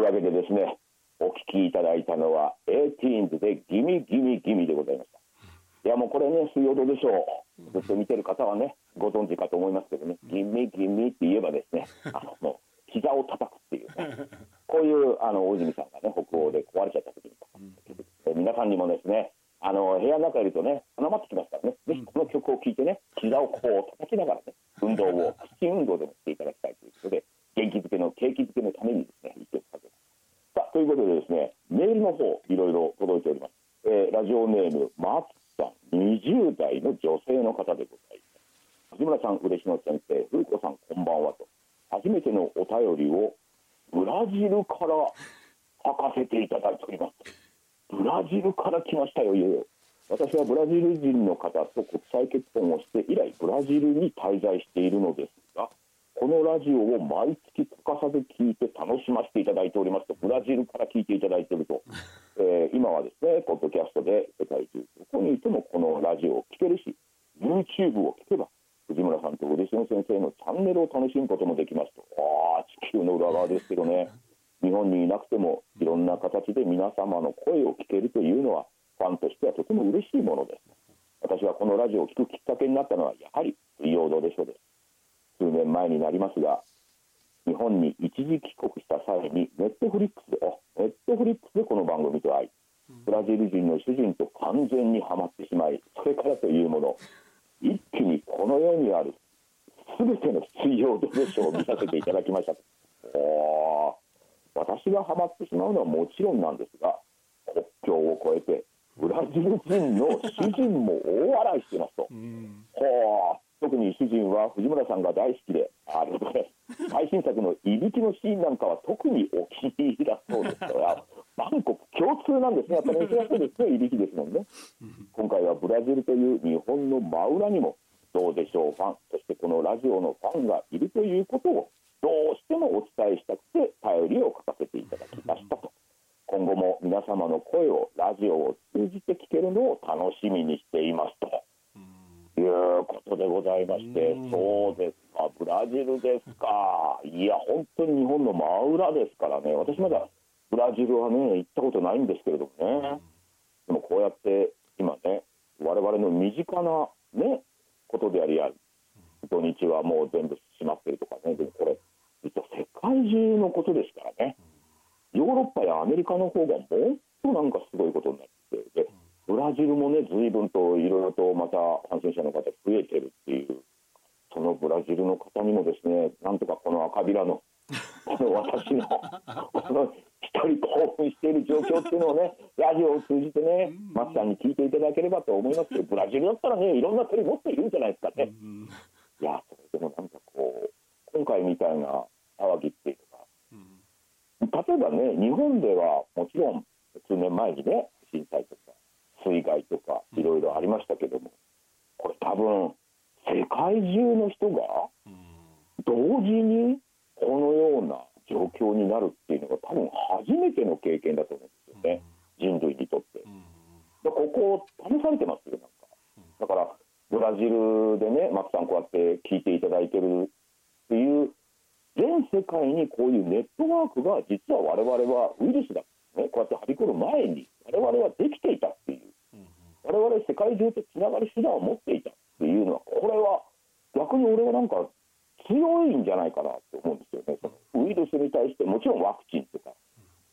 いうわけでですねお聞きいただいたのは 18s でギミギミギミでございました。いやもうこれね水曜どうでしょう。ずっと見てる方はねご存知かと思いますけどねギミギミって言えばですね あのもう膝を叩くっていうねこういうあの大泉さんがね北欧で壊れちゃった時に、うん、皆さんにもですねあの部屋の中いるとね花まってきますからね。ぜひこの曲を聴いてね膝をこう叩きながらね運動を 口運動でもしていただきたいということで元気づけの景気づけのためにですね一曲ということでですねメールの方いろいろ届いております、えー、ラジオネーム松さん20代の女性の方でございます。藤村さん嬉野先生風子さんこんばんはと。初めてのお便りをブラジルから書かせていただいております。ブラジルから来ましたよいよいよ。私はブラジル人の方と国際結婚をして以来ブラジルに滞在しているのですがこのラジオを毎月欠かさず聞いて楽しませていただいておりますとブラジルから聞いていただいていると、えー、今はですねポッドキャストで世界中どこにいてもこのラジオを聴けるし YouTube を聞けば藤村さんと嬉野先生のチャンネルを楽しむこともできますと。ああ地球の裏側ですけどね。日本にいなくてもいろんな形で皆様の声を聞けるというのはファンとしてはとても嬉しいものです。私はこのラジオを聴くきっかけになったのはやはり水曜どうでしょうです数年前になりますが日本に一時帰国した際にネットフリックスでネットフリックスでこの番組と会いブラジル人の主人と完全にはまってしまいそれからというもの一気にこの世にある全ての水曜どうでしょうを見させていただきました。お私がハマってしまうのはもちろんなんですが国境を越えてブラジル人の主人も大笑いしてますと、うん、特に主人は藤村さんが大好きであれで 最新作のいびきのシーンなんかは特にお気に入りだそうですからバンコク共通なんですね。やっぱり珍しいですねいびきですもんね。今回はブラジルという日本の真裏にもどうでしょうファン。そしてこのラジオのファンがいるということをどうしてもお伝えしたくて頼りを書かせていただきましたと。今後も皆様の声をラジオを通じて聞けるのを楽しみにしていますということでございましてそうですか。ブラジルですか。いや本当に日本の真裏ですからね。私まだブラジルはね行ったことないんですけれどもね。でもこうやって今ね我々の身近なねことでありある土日はもう全部閉まってるとかね。でもこれ実は世界中のことですからね、ヨーロッパやアメリカの方がもっとなんかすごいことになってでブラジルもね随分といろいろとまた感染者の方増えてるっていうそのブラジルの方にもですねなんとかこの赤びらの この私のこの一人興奮している状況っていうのをねラジオを通じてね松さんに聞いていただければと思いますけどブラジルだったらねいろんな鳥持っているんじゃないですかね。いやそれでもなんかこう今回みたいな騒ぎっていうのが、例えばね日本ではもちろん数年前にね震災とか水害とかいろいろありましたけどもこれ多分世界中の人が同時にこのような状況になるっていうのが多分初めての経験だと思うんですよね、人類にとって。でここ試されてますよなんか。だからブラジルでね松さんこうやって聞いていただいてるっていう全世界にこういうネットワークが実は我々はウイルスだ、ね、こうやってはびこる前に我々はできていた我々世界中とつながる手段を持っていたっていうのはこれは逆に俺はなんか強いんじゃないかなと思うんですよね。そのウイルスに対してもちろんワクチンとか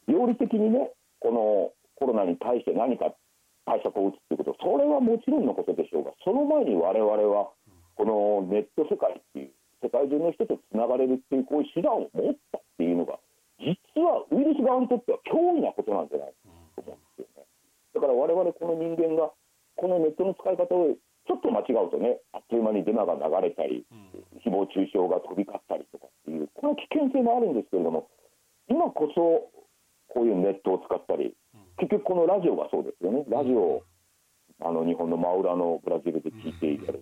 料理的にねこのコロナに対して何か対策を打つっていうことそれはもちろんのことでしょうがその前に我々はこのネット世界っていう世界中の人とつながれるっていうこういう手段を持ったっていうのが実はウイルス側にとっては脅威なことなんじゃないかと思うんですよね。だから我々この人間がこのネットの使い方をちょっと間違うとねあっという間にデマが流れたり誹謗中傷が飛び交ったりとかっていうこの危険性もあるんですけれども今こそこういうネットを使ったり結局このラジオがそうですよね。ラジオをあの日本の真裏のブラジルで聞いていたり。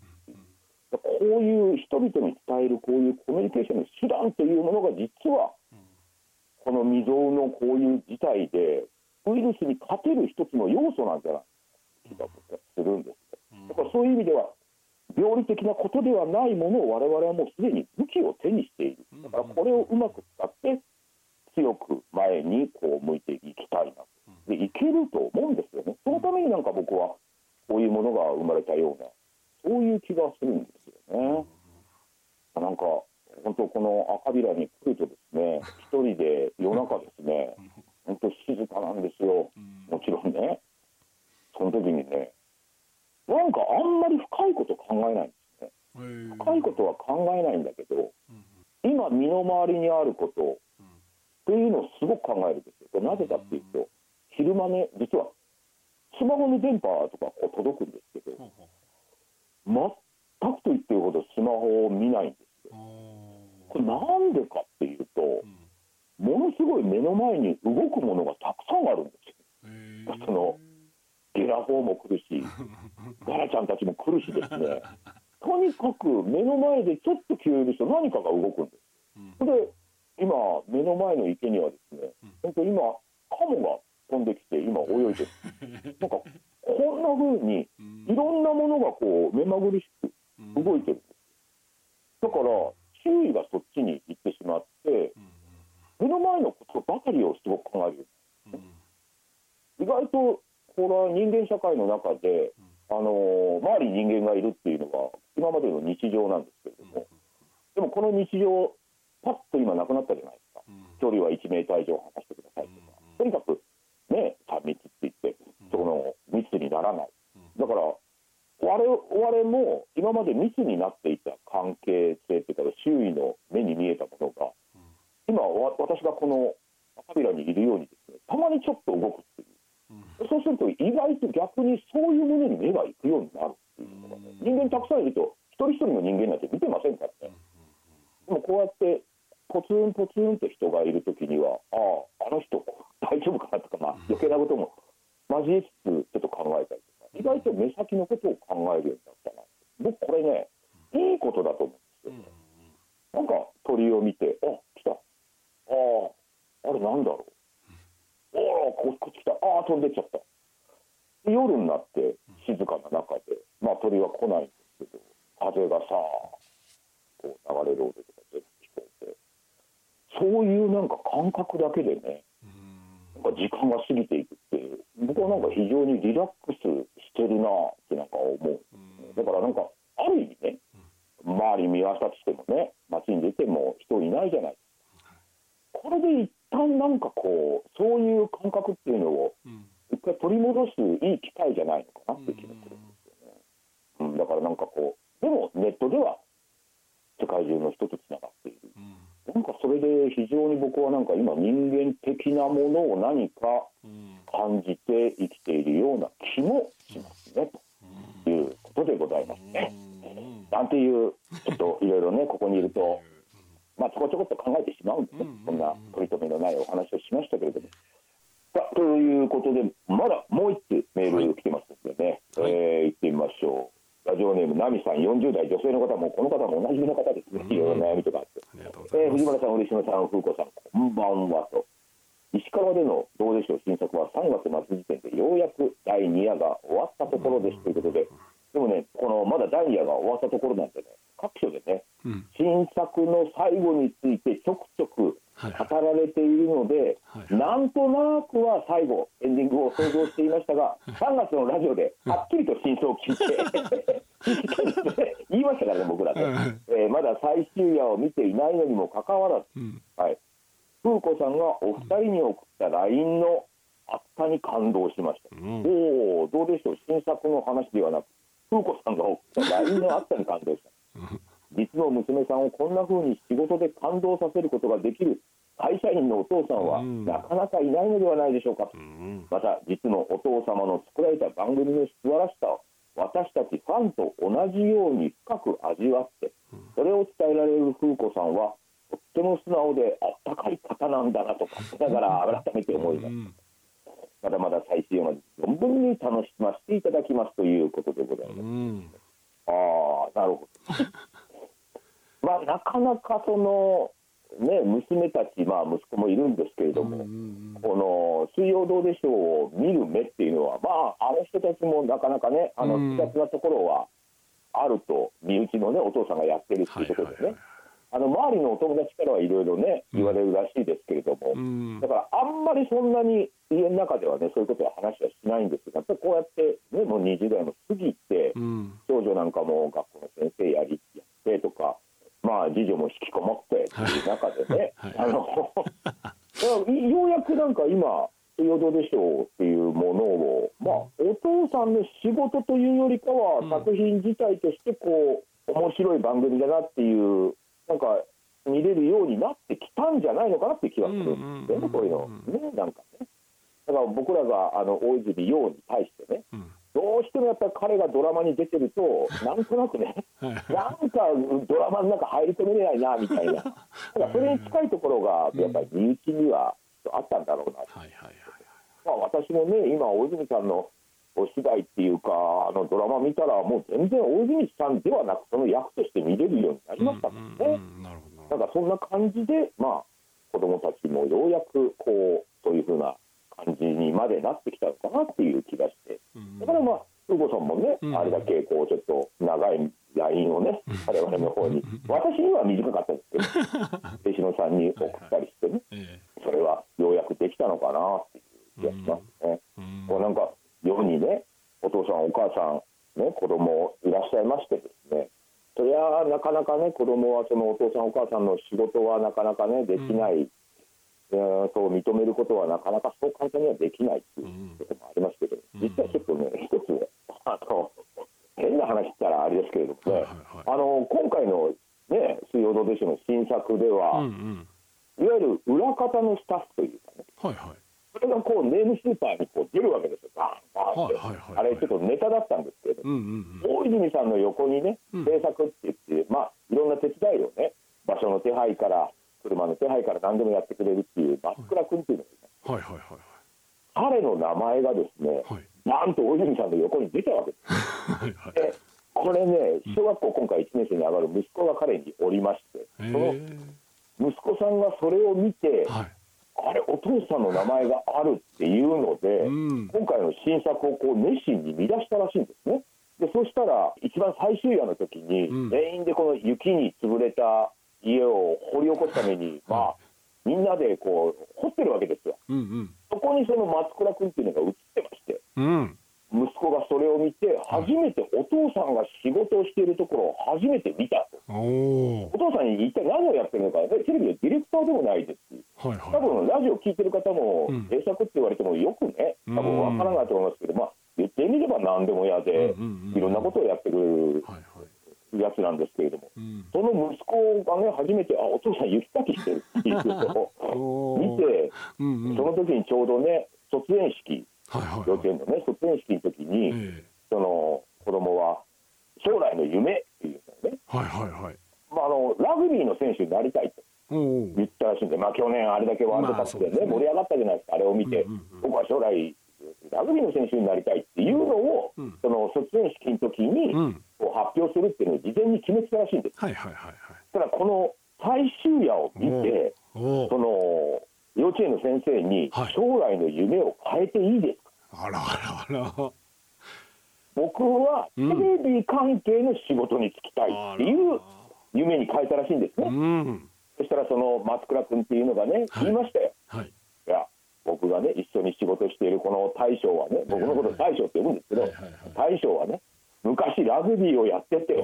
こういう人々に伝えるこういうコミュニケーションの手段というものが実はこの未曾有のこういう事態でウイルスに勝てる一つの要素なんじゃない気がするんですだからそういう意味では病理的なことではないものを我々はもうすでに武器を手にしている。だからこれをうまく使って強く前にこう向いていきたいな。とでいけると思うんですよね。そのためになんか僕はこういうものが生まれたようなそういう気がするんですよね。なんか本当この赤びらに来るとですね 一人で夜中ですね本当静かなんですよ。もちろんねその時にねなんかあんまり深いこと考えないんですね深いことは考えないんだけど今身の回りにあることっていうのをすごく考えるんですよなぜかっていうと昼間ね実はスマホの電波とかこう届くんですけど全くと言ってるほどスマホを見ないんですよこれなんでかっていうとものすごい目の前に動くものがたくさんあるんですよそのゲラフォーも来るしガラちゃんたちも来るしですねとにかく目の前でちょっと消えると何かが動くんですで今目の前の池にはですね本当今カモが飛んできて今泳いでるなんかこんな風にいろんなものがこう目まぐるしく動いてるだから周囲がそっちに行ってしまって目の前のことばかりをすごく考える意外とこ社会の中であの周りに人間がいるっていうのが今までの日常なんですけれどもでもこの日常パッと今なくなったじゃないですか。距離は1メーター以上離してくださいとか。とにかくね3密って言ってその密にならない。だから我々も今まで密になっていた関係性っていうか周囲の目に見えたものが今私がこの赤びらにいるようにですねたまにちょっと動くっていうそうすると意外と逆にそういうものに目が行くようになるっていうのがね。人間たくさんいると一人一人の人間なんて見てませんからね。でもこうやってポツンポツンと人がいる時にはあああの人大丈夫かなとか、まあ、余計なことも交えつつちょっと考えたりとか意外と目先のことを考えるようになったな僕これねいいことだと思うんですよ、なんか鳥を見てあ来た。あああれなんだろう。おおここっち来た。ああ飛んでっちゃった夜になって静かな中でまあ鳥は来ないんですけど風がさこう流れる音とか全部聞こえてそういうなんか感覚だけでねなんか時間が過ぎていくっていう僕はなんか非常にリラックスしてるなってなんか思う。だからなんかある意味ね周り見渡してもね街に出ても人いないじゃない。これで一旦なんかこうそういう感覚っていうのを一回取り戻すいい機会じゃないのかなって気がするんですよね、うん、だからなんかこうでもネットでは世界中の人とつながっている、なんかそれで非常に僕はなんか今人間的なものを何か感じて生きているような気もしますね。ということでございますね。なんていうちょっといろいろね ここにいるとまあちょこちょこっと考えてしまうんですね、そんな取り留めのないお話をしましたけれども。ということでまだもう一つメール来てますのでね、はい、えー、行ってみましょう。ラジオネームナミさん40代。女性の方もこの方もおなじみの方ですね、いろいろ悩みとかあって、えー、藤村さん、嬉野さん、風子さん、こんばんはと、石川でのどうでしょう新作は3月末時点でようやく第2夜が終わったところですということで、でもね、このまだ第2夜が終わったところなんでね、各所でね、うん、新作の最後についてちょくちょく語られているので、はいはい、なんとなくは最後、エンディングを想像していましたが、3月のラジオではっきりと真相を聞いて、言いましたからね、僕らね、えー、まだ最終夜を見ていないのにもかかわらず、うん、はい、風子さんがお二人に送った LINE のあったに感動しました。うん、おお、どうでしょう、新作の話ではなく、風子さんが送った LINE のあったに感動した。実の娘さんをこんな風に仕事で感動させることができる会社員のお父さんはなかなかいないのではないでしょうか、うん、また実のお父様の作られた番組の素晴らしさを私たちファンと同じように深く味わってそれを伝えられる風子さんはとっても素直であったかい方なんだなとかだから改めて思います、うん、まだまだ最終まで存分に楽しませていただきますということでございます、うん、ああなるほど。まあ、なかなかその、ね、娘たち、まあ、息子もいるんですけれども、この水曜どうでしょうを見る目っていうのは、まあ、あの人たちもなかなかね、あの複雑なところはあると、身内のね、お父さんがやってるっていうことでね、あの周りのお友達からはいろいろね言われるらしいですけれども、うん。だからあんまりそんなに家の中ではねそういうことは話はしないんですがやっぱりこうやって、ね、もう20代も過ぎて、うん。長女なんかも学校の先生やりやってとか、まあ、次女も引きこもってっていう中でね、はい。あの ようやくなんか今「水曜どうでしょう」っていうものを、まあ、お父さんの仕事というよりかは、うん。作品自体としてこう面白い番組だなっていうなんか見れるようになってきたんじゃないのかなって気がする。んですよね、こういうの。ねなんかね。だから僕らがあの大泉洋に対してねうん。どうしてもやっぱり彼がドラマに出てると なんとなくねはい。なんかドラマの中入り込めれないなみたいな、だからそれに近いところがやっぱり身内にはあったんだろうな、はいはいはい。まあ、私もね、今、大泉さんのお芝居っていうか、あのドラマ見たら、もう全然大泉さんではなく、その役として見れるようになりましたもんね。なんかそんな感じで、まあ、子供たちもようやくこうそういうふうな感じにまでなってきたのかなっていう気がして、だからまあ、風子さんもね、うん。あれだけこうちょっと長い LINE をね、我々の方に、私には短かったんですけど、弟子野さんに送ったりしてね、えそれはようやくできたのかなっていう気がしますね。こうなんか世にね、お父さん、お母さん、ね、子供いらっしゃいましてですね、そりゃなかなかね、子供はそのお父さん、お母さんの仕事はなかなかね、できない、えーそう認めることはなかなかそう簡単にはできないっていうこともありますけど、実はちょっとね、一つ、あの変な話言ったらあれですけれどもね、はいはいはい。あの今回のね、水曜どうでしょうの新作では、うんうん。いわゆる裏方のスタッフというかね、はいはい。それがこうネームスーパーにこう出るわけですよ、バーンバーンって、はいはいはい。あれ、ちょっとネタだったんですけれども、うんうんうん。大泉さんの横にね、うん。制作って言って、まあ、いろんな手伝いをね、場所の手配から、車の手配から何でもやってくれるっていう、松倉君っていうのがいます。はいはいはい彼の名前がですね、はい。なんと大泉さんの横に出たわけです。はいはいでこれね、小学校今回1年生に上がる息子が彼におりまして、へその息子さんがそれを見てえ、はいあれ、お父さんの名前があるっていうので、うん。今回の新作をこう熱心に見出したらしいんですね。でそしたら一番最終夜の時に、うん。全員でこの雪に潰れた家を掘り起こすために、まあ、みんなでこう掘ってるわけですよ。うんそこにその松倉君っていうのが映ってまして、うんうん息子がそれを見て、初めてお父さんが仕事をしているところを初めて見たと。お父さんに一体何をやってるのか、テレビのディレクターでもないですし、はい多は分ラジオ聞いてる方もうん、制作って言われてもよくね、多分わからないと思いますけど、まあ、言ってみれば何でも嫌で、いろんなことをやってくれるいはいはい。やつなんですけれども、うん。その息子がね、初めて、あお父さん、雪かきしてるっていうのを お見て、うんうん。その時にちょうどね、卒園式、はいはいはい。幼稚園のね、卒園式の時に、えその子供は将来の夢っていうのをね、えはいはいはい。まあ、あのラグビーの選手になりたいと言ったらしいんで、まあ、去年あれだけワールドカップでね,、まあね。盛り上がったじゃないですか、あれを見て、うんうんうん僕は将来、ラグビーの選手になりたいっていうのを、うん。その卒園式の時に、うん。発表するっていうのを事前に決めてたらしいんです。はいはいはいはい。ただこの最終夜を見て、おその幼稚園の先生にはい。将来の夢を変えていいですか、あらあらあら。僕はテレビ関係の仕事に就きたいっていう夢に変えたらしいんですね。うん。そしたらその松倉君っていうのがね、はい。言いましたよ。はい。いや、僕がね、一緒に仕事しているこの大将はね、僕のこと大将って呼ぶんですけど、はいはいはい。大将はね、昔ラグビーをやってて、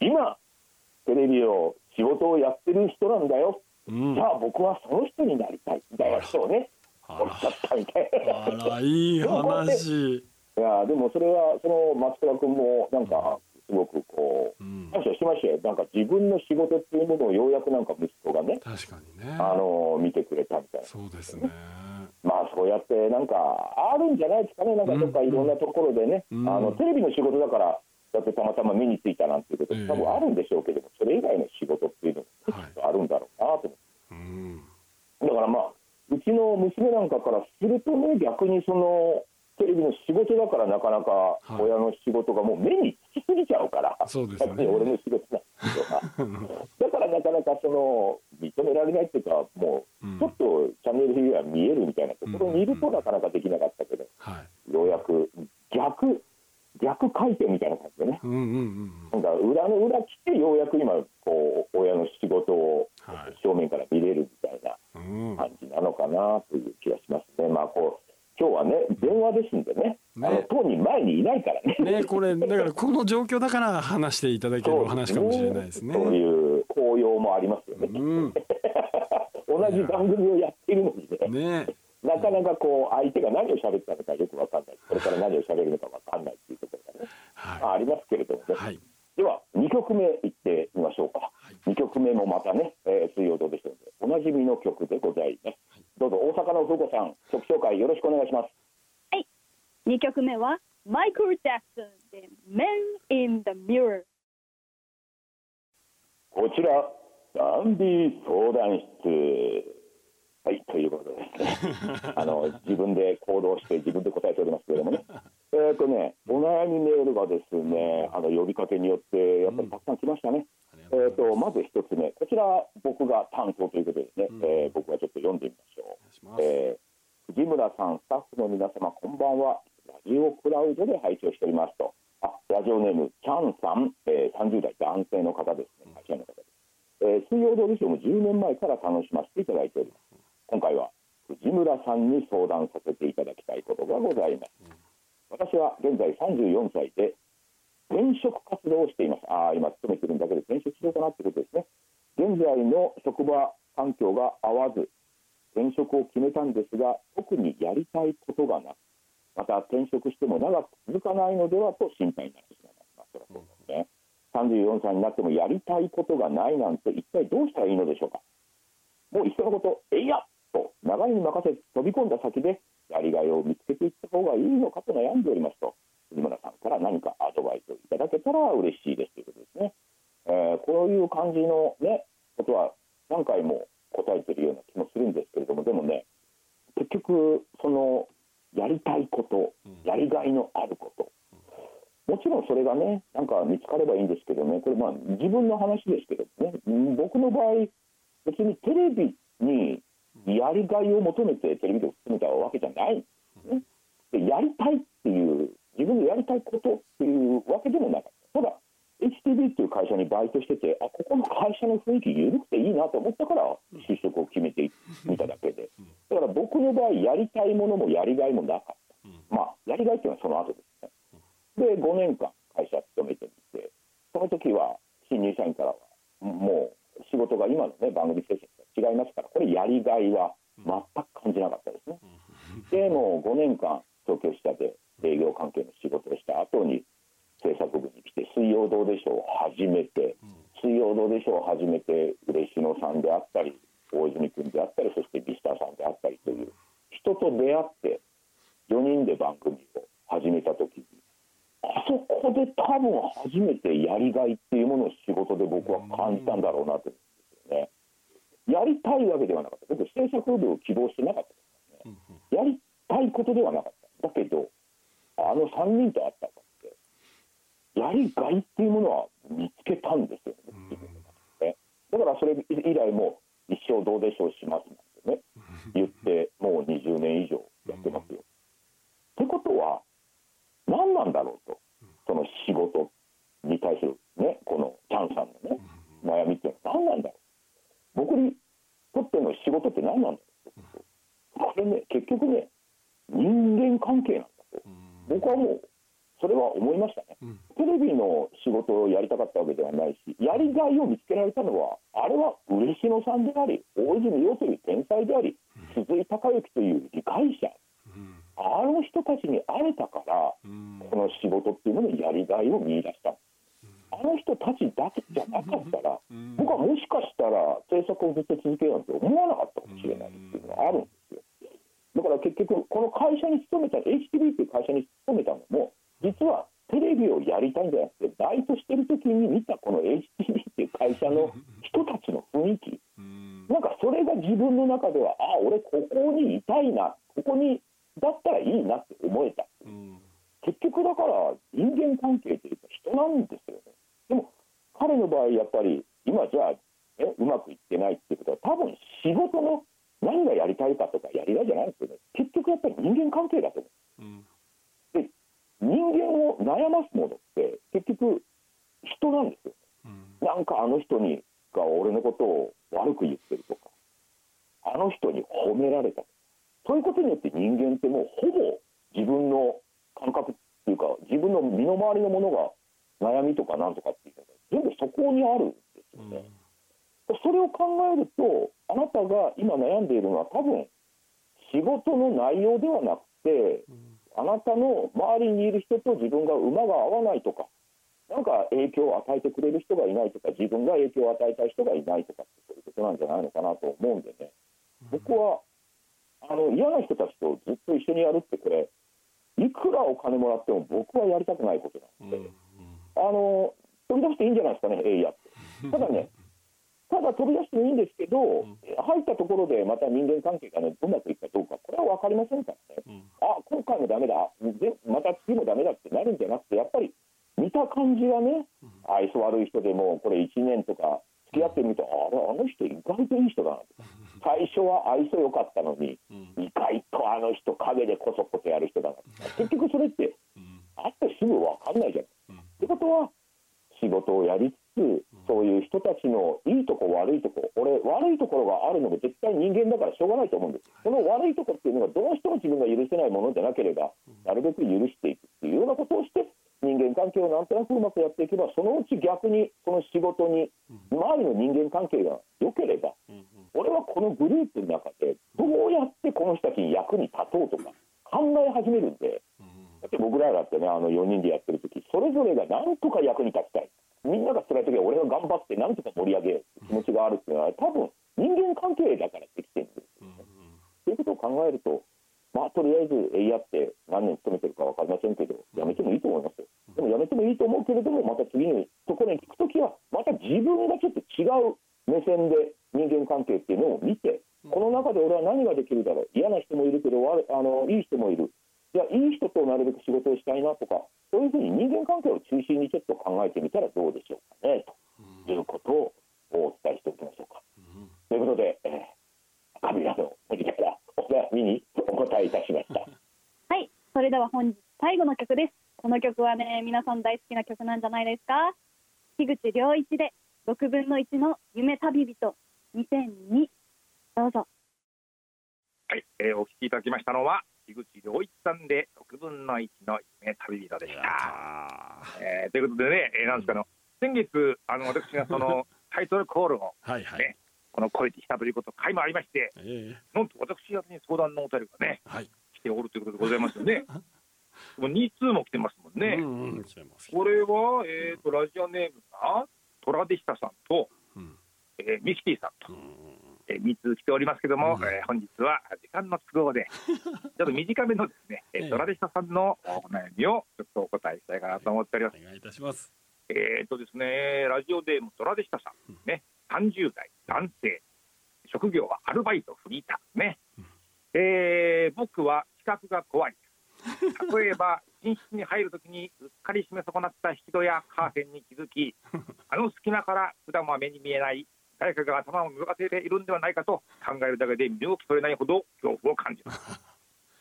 今、テレビを、仕事をやってる人なんだよ。うん。じゃあ僕はその人になりたい。みたいな人をね、あおっしゃったみたい。な。らあらいい話。いやでもそれはその松倉君もなんかすごくこううん。感謝してましたよ。なんか自分の仕事っていうものをようやくなんか息子がね確かにね。あの見てくれたみたいな。そうですね。まあそうやってなんかあるんじゃないですかね。なんかどっかいろんなところでね、うん。あのテレビの仕事だからだってたまたま目についたなんていうことええ多分あるんでしょうけどもそれ以外の仕事っていうのもはいきっとあるんだろうなと思って。うん。だからまあうちの娘なんかからするとね逆にそのテレビの仕事だからなかなかはい親の仕事がもう目につきすぎちゃうから、そうですよね。俺の仕事なんですよ。だからなかなかその認められないっていうかもううんちょっとチャンネルフィギュア見えるみたいなところにいるとなかなかできなかったけどはい。ようやく逆逆回転みたいな感じでね、うんうんうん、なんか裏の裏切ってようやく今こう親の仕事を正面から見れるみたいな感じなのかなという気がしますね。まあこう今日はね電話ですんでね、ねあの当人前にいないからね。ねこれだからこの状況だから話していただけるお話かもしれないですね。そういう効用もありますよね。うん、同じ番組をやっているのにね。ねなかなかこう相手が何を喋ったのかよく分かんない。これから何を喋るのか分かんない。あ、はありますけれどもね、いはい。では2曲目いってみましょうか、2曲目もまたね、えー水曜どうでしょうでおなじみの曲でございます、どうぞ大阪の風子さん曲紹介よろしくお願いします。2曲目はマイクル・ジャクソンで「Men in the Mirror こちらダンディ相談室。はいということでですね。あの自分で行動して自分で答えておりますけれどもねえっ、とねお悩みメールがですねあの呼びかけによってやっぱりたくさん来ましたね、えー、とまず一つ目こちら僕が担当ということですね、えー僕がちょっと読んでみましょう。えー藤村さん、スタッフの皆様、こんばんは。ラジオクラウドで配信をしておりますと。あ、ラジオネーム、チャンさん、えー30代男性の方ですね。会社員の方です。えー水曜どうでしょうも10年前から楽しませていただいております。今回は藤村さんに相談させていただきたいことがございます。私は現在34歳で転職活動をしています。ああ、今勤めてるんだけど転職しようかなってことですね。現在の職場環境が合わず、転職を決めたんですが特にやりたいことがなくまた転職しても長く続かないのではと心配になってしまいます、まあ、そそうですね34歳になってもやりたいことがないなんて一体どうしたらいいのでしょうかもういっそのことえいやと流れに任せ飛び込んだ先でやりがいを見つけていった方がいいのかと悩んでおりますと藤村さんから何かアドバイスをいただけたら嬉しいですということですね、えーこういう感じのねことは何回も答えてるような気もするんですけれどもでもね結局そのやりたいことやりがいのあること。もちろんそれがねなんか見つかればいいんですけどねこれまあ自分の話ですけどねうん僕の場合別にテレビにやりがいを求めてテレビで進めたわけじゃない。んですね。でやりたいっていう自分のやりたいことっていうわけでもなかったただ HTB っていう会社にバイトしててあここの会社の雰囲気緩くていいなと思ったから就職を決めてみただけで。だから僕の場合やりたいものもやりがいもなかった。まあやりがいっていうのはその後ですね。で5年間会社勤めてみてその時は新入社員からはもう仕事が今のね番組ステーションと違いますからこれやりがいは全く感じなかったでもう5年間東京支社で営業関係の仕事をした後に制作部に来て「水曜どうでしょう」を始めて「水曜どうでしょう」を始めて嬉野さんであったり大泉君であったりそしてビスターさんであったりという人と出会って4人で番組を始めた時にあそこで多分初めてやりがいっていうものを仕事で僕は感じたんだろうなと思うんですよね。やりたいわけではなかった。僕制作部を希望してなかったやりたいことではなかった。だけどあの3人と会ったからってやりがいっていうものは見つけたんですよね。自分の中でね。だからそれ以来も一生どうでしょうしますなんてね。言ってもう20年以上やってますよ。ってことは何なんだろうと。その仕事に対するねこのチャンさんのね悩みっていうのは何なんだろう。僕にとっての仕事って何なんだろうこれね結局ね人間関係なんだと僕はもうそれは思いましたねテレビの仕事をやりたかったわけではないしやりがいを見つけられたのはあれは嬉野さんであり大泉洋という天才であり鈴井孝之という理解者。あの人たちに会えたからこの仕事っていうものにやりがいを見出した。あの人たちだけじゃなかったら僕はもしかしたら制作をずっと続けようなんて思わなかったかもしれないっていうのがあるんですよ。だから結局この会社に勤めた HTB っていう会社に勤めたのも実はテレビをやりたいんじゃなくバイトしてる時に見たこの HTB っていう会社の人たちの雰囲気。なんかそれが自分の中ではあ俺ここにいたいな。ここにだったらいいなって思えた。結局だから人間関係というか人なんですよね。でも彼の場合やっぱり今じゃあ、ね、うまくいってないっていうことは多分仕事の何がやりたいかとかやりがいじゃないんですけど結局やっぱり人間関係だと思う。で人間を悩ますものって結局人なんですよ。なんかあの人にが俺のことを悪く言ってるとかあの人に褒められたとによって人間ってもうほぼ自分の感覚っていうか自分の身の回りのものが悩みとかなんとかっていうのが全部そこにあるんですよね。それを考えるとあなたが今悩んでいるのは多分仕事の内容ではなくてあなたの周りにいる人と自分が馬が合わないとかなんか影響を与えてくれる人がいないとか自分が影響を与えたい人がいないとかってそういうことなんじゃないのかなと思うんでね。僕はあの嫌な人たちとずっと一緒にやるってこれいくらお金もらっても僕はやりたくないことなので、あの飛び出していいんじゃないですかね、エイヤって。ただね、ただ飛び出してもいいんですけど、入ったところでまた人間関係がね、うまくいくかどうか、これは分かりませんからね、あ今回もダメだ、でまた次もダメだってなるんじゃなくて、やっぱり見た感じはね、愛想悪い人でも、これ1年とか付き合ってみると、あれ、あの人、意外といい人だなと。最初は愛想良かったのに、意外とあの人、陰でこそこそやる人だな。結局それって、会ってすぐ分かんないじゃない。ってことは、仕事をやりつつ、そういう人たちのいいとこ、悪いとこ、俺、悪いところがあるのも絶対人間だからしょうがないと思うんです。その悪いところっていうのが、どうしても自分が許せないものでなければ、なるべく許していくっていうようなことをして、人間関係をなんとなくうまくやっていけば、そのうち逆にその仕事に、周りの人間関係が良ければ、俺はこのグループの中で、どうやってこの人たちに役に立とうとか考え始めるんで、だって僕らだってね、あの4人でやってる時それぞれがなんとか役に立ちたい。みんなが辛い時は俺が頑張ってなんとか盛り上げようって気持ちがあるっていうのは、多分人間関係だからできてるんですよ。ね。そういうことを考えると、まあ、とりあえず、えいやって何年勤めてるか分かりませんけど、やめてもいいと思いますよ。でもやめてもいいと思うけれども、また次のところに聞くときは、また自分がちょっと違う目線で人間関係っていうのを見て、この中で俺は何ができるだろう、嫌な人もいるけど、悪あのいい人もいる、じゃあ、いい人となるべく仕事をしたいなとか、そういうふうに人間関係を中心にちょっと考えてみたらどうでしょうかね、ということをお伝えしておきましょうか。ということで、えー、カビラの文字からお悩みにお答えいたしました。はい、それでは本日最後の曲です。この曲はね、皆さん大好きな曲なんじゃないですか。樋口良一で6分の1の夢旅人2002どうぞ。はい、えーお聞きいただきましたのは樋口良一さんで6分の1の夢旅人でした。えーということでね、えーなんですかあの先月あの私がその タイトルコールをはいはい。ねこの声でしたということ回もありまして、ええなんと私宛てに相談のお便りがねはい。来ておるということでございますよね。もう2通も来てますもんね。うんうん。これはえっ、とラジオネームがトラディシタさんと、うん。えーミキティさんとう。んえー、3つ来ておりますけども、うん。えー本日は時間の都合で、ちょっと短めのですね、ええ。えー、ドラデシタさんのお悩みをちょっとお答えしたいかなと思っております。お願いいたします。えー、とですね、ラジオでもドラデシタさん、ね、30代男性、職業はアルバイトフリーターね、えー僕は資格が怖い。例えば、寝室に入るときにうっかり閉め損なった引き戸やカーテンに気づき、あの隙間から普段は目に見えない誰かが頭を覗かせているんではないかと考えるだけで身を聞こえないほど恐怖を感じます。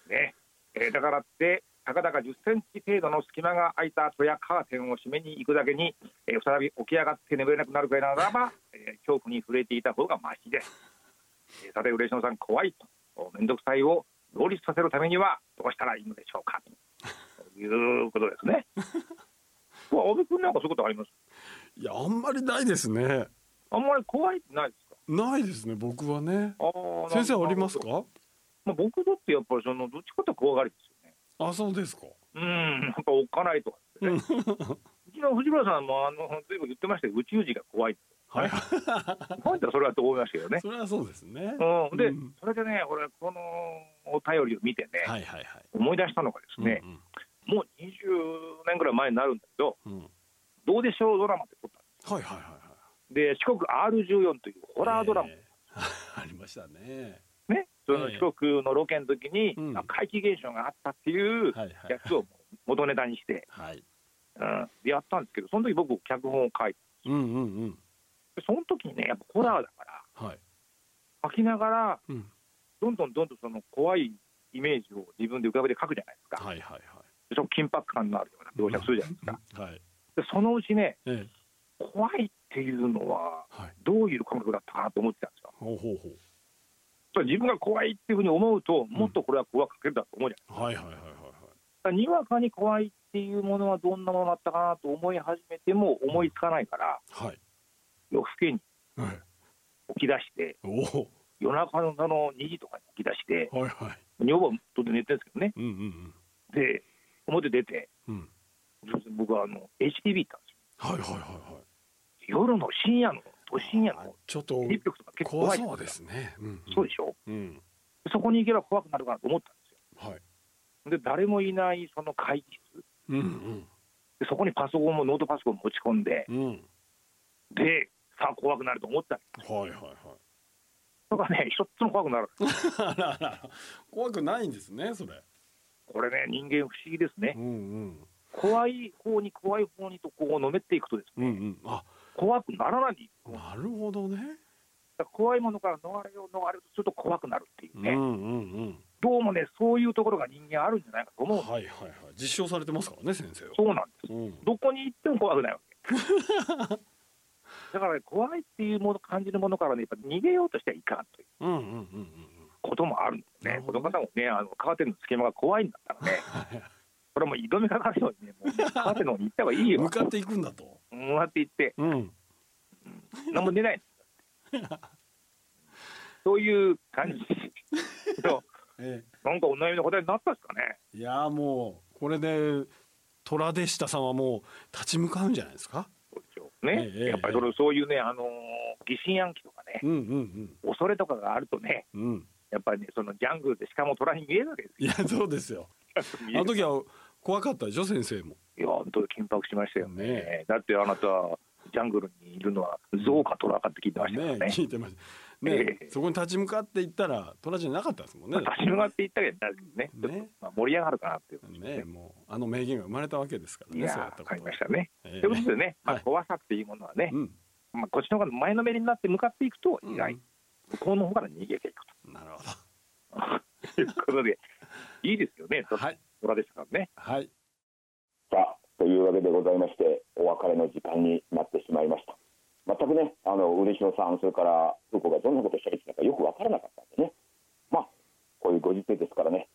ねえーだからって、たかだか10センチ程度の隙間が空いた戸やカーテンを閉めに行くだけに、えー再び起き上がって眠れなくなるくらいならば、えー恐怖に触れていた方がマシです。えーさて、嬉野さん、怖いと、面倒くさいを両立させるためにはどうしたらいいのでしょうかということですね。うわ安倍君なんかそういうことあります？いや、あんまりないですね。あんまり怖いってないですか？ないですね、僕はね。先生ありますか？まあ、僕だってやっぱりそのどっちかというと怖がりですよね。あ、そうですか。うん、やっぱおっかないとかってね。うちの藤村さんもあのずいぶん言ってましたけど宇宙人が怖いって。はい。怖いってそれはと思いましたけどね。それはそうですね。うん、で、うんそれでね、俺このお便りを見てね、はいはいはい。思い出したのがですね、もう20年ぐらい前になるんだけど、うん。うん。どうでしょうドラマって撮ったんではいはいはいはい。す。で、四国 R14 というホラードラマ、えー ありましたね。ね、その四国のロケの時に、うんまあ怪奇現象があったっていうはいはいやつを元ネタにして、はい。うん、でやったんですけど、その時僕、脚本を書いて、うんうんうん。でその時にね、やっぱホラーだから、はい。書きながら、うん。どんどんどんどんその怖いイメージを自分で浮かべて書くじゃないですか、はいはいでその緊迫感のあるような描写するじゃないですか、はい。はい。でそのうちね、ええ。怖いっていうのは、はい。どういう感覚だったかなと思ってたんですよ。ほうほうほう。自分が怖いっていうふうに思うと、もっとこれは怖くかけるだと思うじゃないはいはいはいはいだからにわかに怖いっていうものはどんなものだったかなと思い始めても思いつかないから、はい。夜更けにはい。起き出して、夜中のあの2時とかに起き出して、はいはい。女房は当然寝てるんですけどね、うんうんで、表出て、僕はあの HTV 行ったんですよ。はいはいはいはい夜の深夜の、都深夜あのちょっと結構怖そうですね。うんそうでしょ？うん。そこに行けば怖くなるかなと思ったんですはい。よ。で、誰もいないその会議室、うんうん。でそこにパソコンもノートパソコン持ち込んで、うん。で、さあ怖くなると思ったんです。はいはいはい。それがね、一つも怖くなる。怖くないんですねそれ。これね、人間不思議ですね。う。んうん。怖い方に怖い方にとこうのめっていくとですね、うんうん。あ怖くならない。なるほどね怖いものから逃れよう逃れようとすると怖くなるっていうね、うんうんうんどうもね、そういうところが人間あるんじゃないかと思う。はいはいはい実証されてますからね先生はそうなんです。うんどこに行っても怖くないわけ。だから、ね、怖いっていうもの感じるものからね、やっぱ逃げようとしてはいかんといううんうんうんうんこともあるんですね。ねこの方もね、あのカーテンの隙間が怖いんだったらね、は いこれもう挑みかかるようにね、もうねカの方に行った方がいいよ。向かっていくんだと。向かって行って、うん。何も出ない。そういう感じ。そう えなんかお悩みの答えになったんですかね。えいやもうこれで虎でしたさんはもう立ち向かうんじゃないですか。そうでしょうね、ええやっぱりそれそういうね、あのー疑心暗鬼とかね、うんうん恐れとかがあるとね、うん。うんやっぱりね、そのジャングルでしかも虎に見えるわけですいやそうですよ。よ。あの時は怖かったでしょ先生も。いや、本当に緊迫しましたよね。ねだってあなた、ジャングルにいるのは象か虎かって聞いてましたからね。ね聞いてました。ね、ええそこに立ち向かっていったら虎じゃなかったですもんね。まあ立ち向かっていったけどね、ねとまあ盛り上がるかなっていう、ねもうあの名言が生まれたわけですからいねそうやわかりまとしたね。ええ。ということでね、まあはい。怖さっていうものはね、うん。まあ、こっちの方が前のめりになって向かっていくと、うん。意外、向こうの方から逃げていくなるほと。ということで、いいですよね、どはい虎でしたからね。はい。さあというわけでございましてお別れの時間になってしまいました。全くねあの嬉野さんそれから風子がどんなことを喋ってたかよく分からなかったんでね。まあこういうご時世ですからね。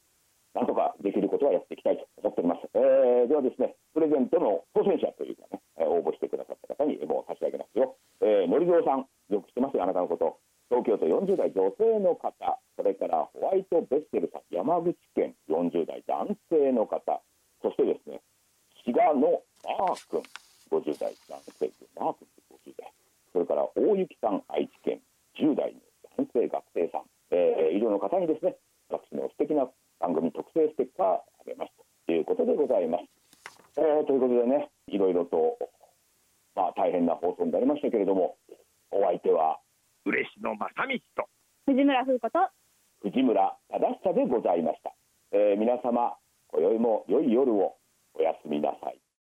なんとかできることはやっていきたいと思っております、えーではですねプレゼントの当選者というかね、えー応募してくださった方にもう差し上げますよ、えー、森蔵さんよく知ってますよあなたのこと。東京都40代女性の方。それからホワイトベッセルさん山口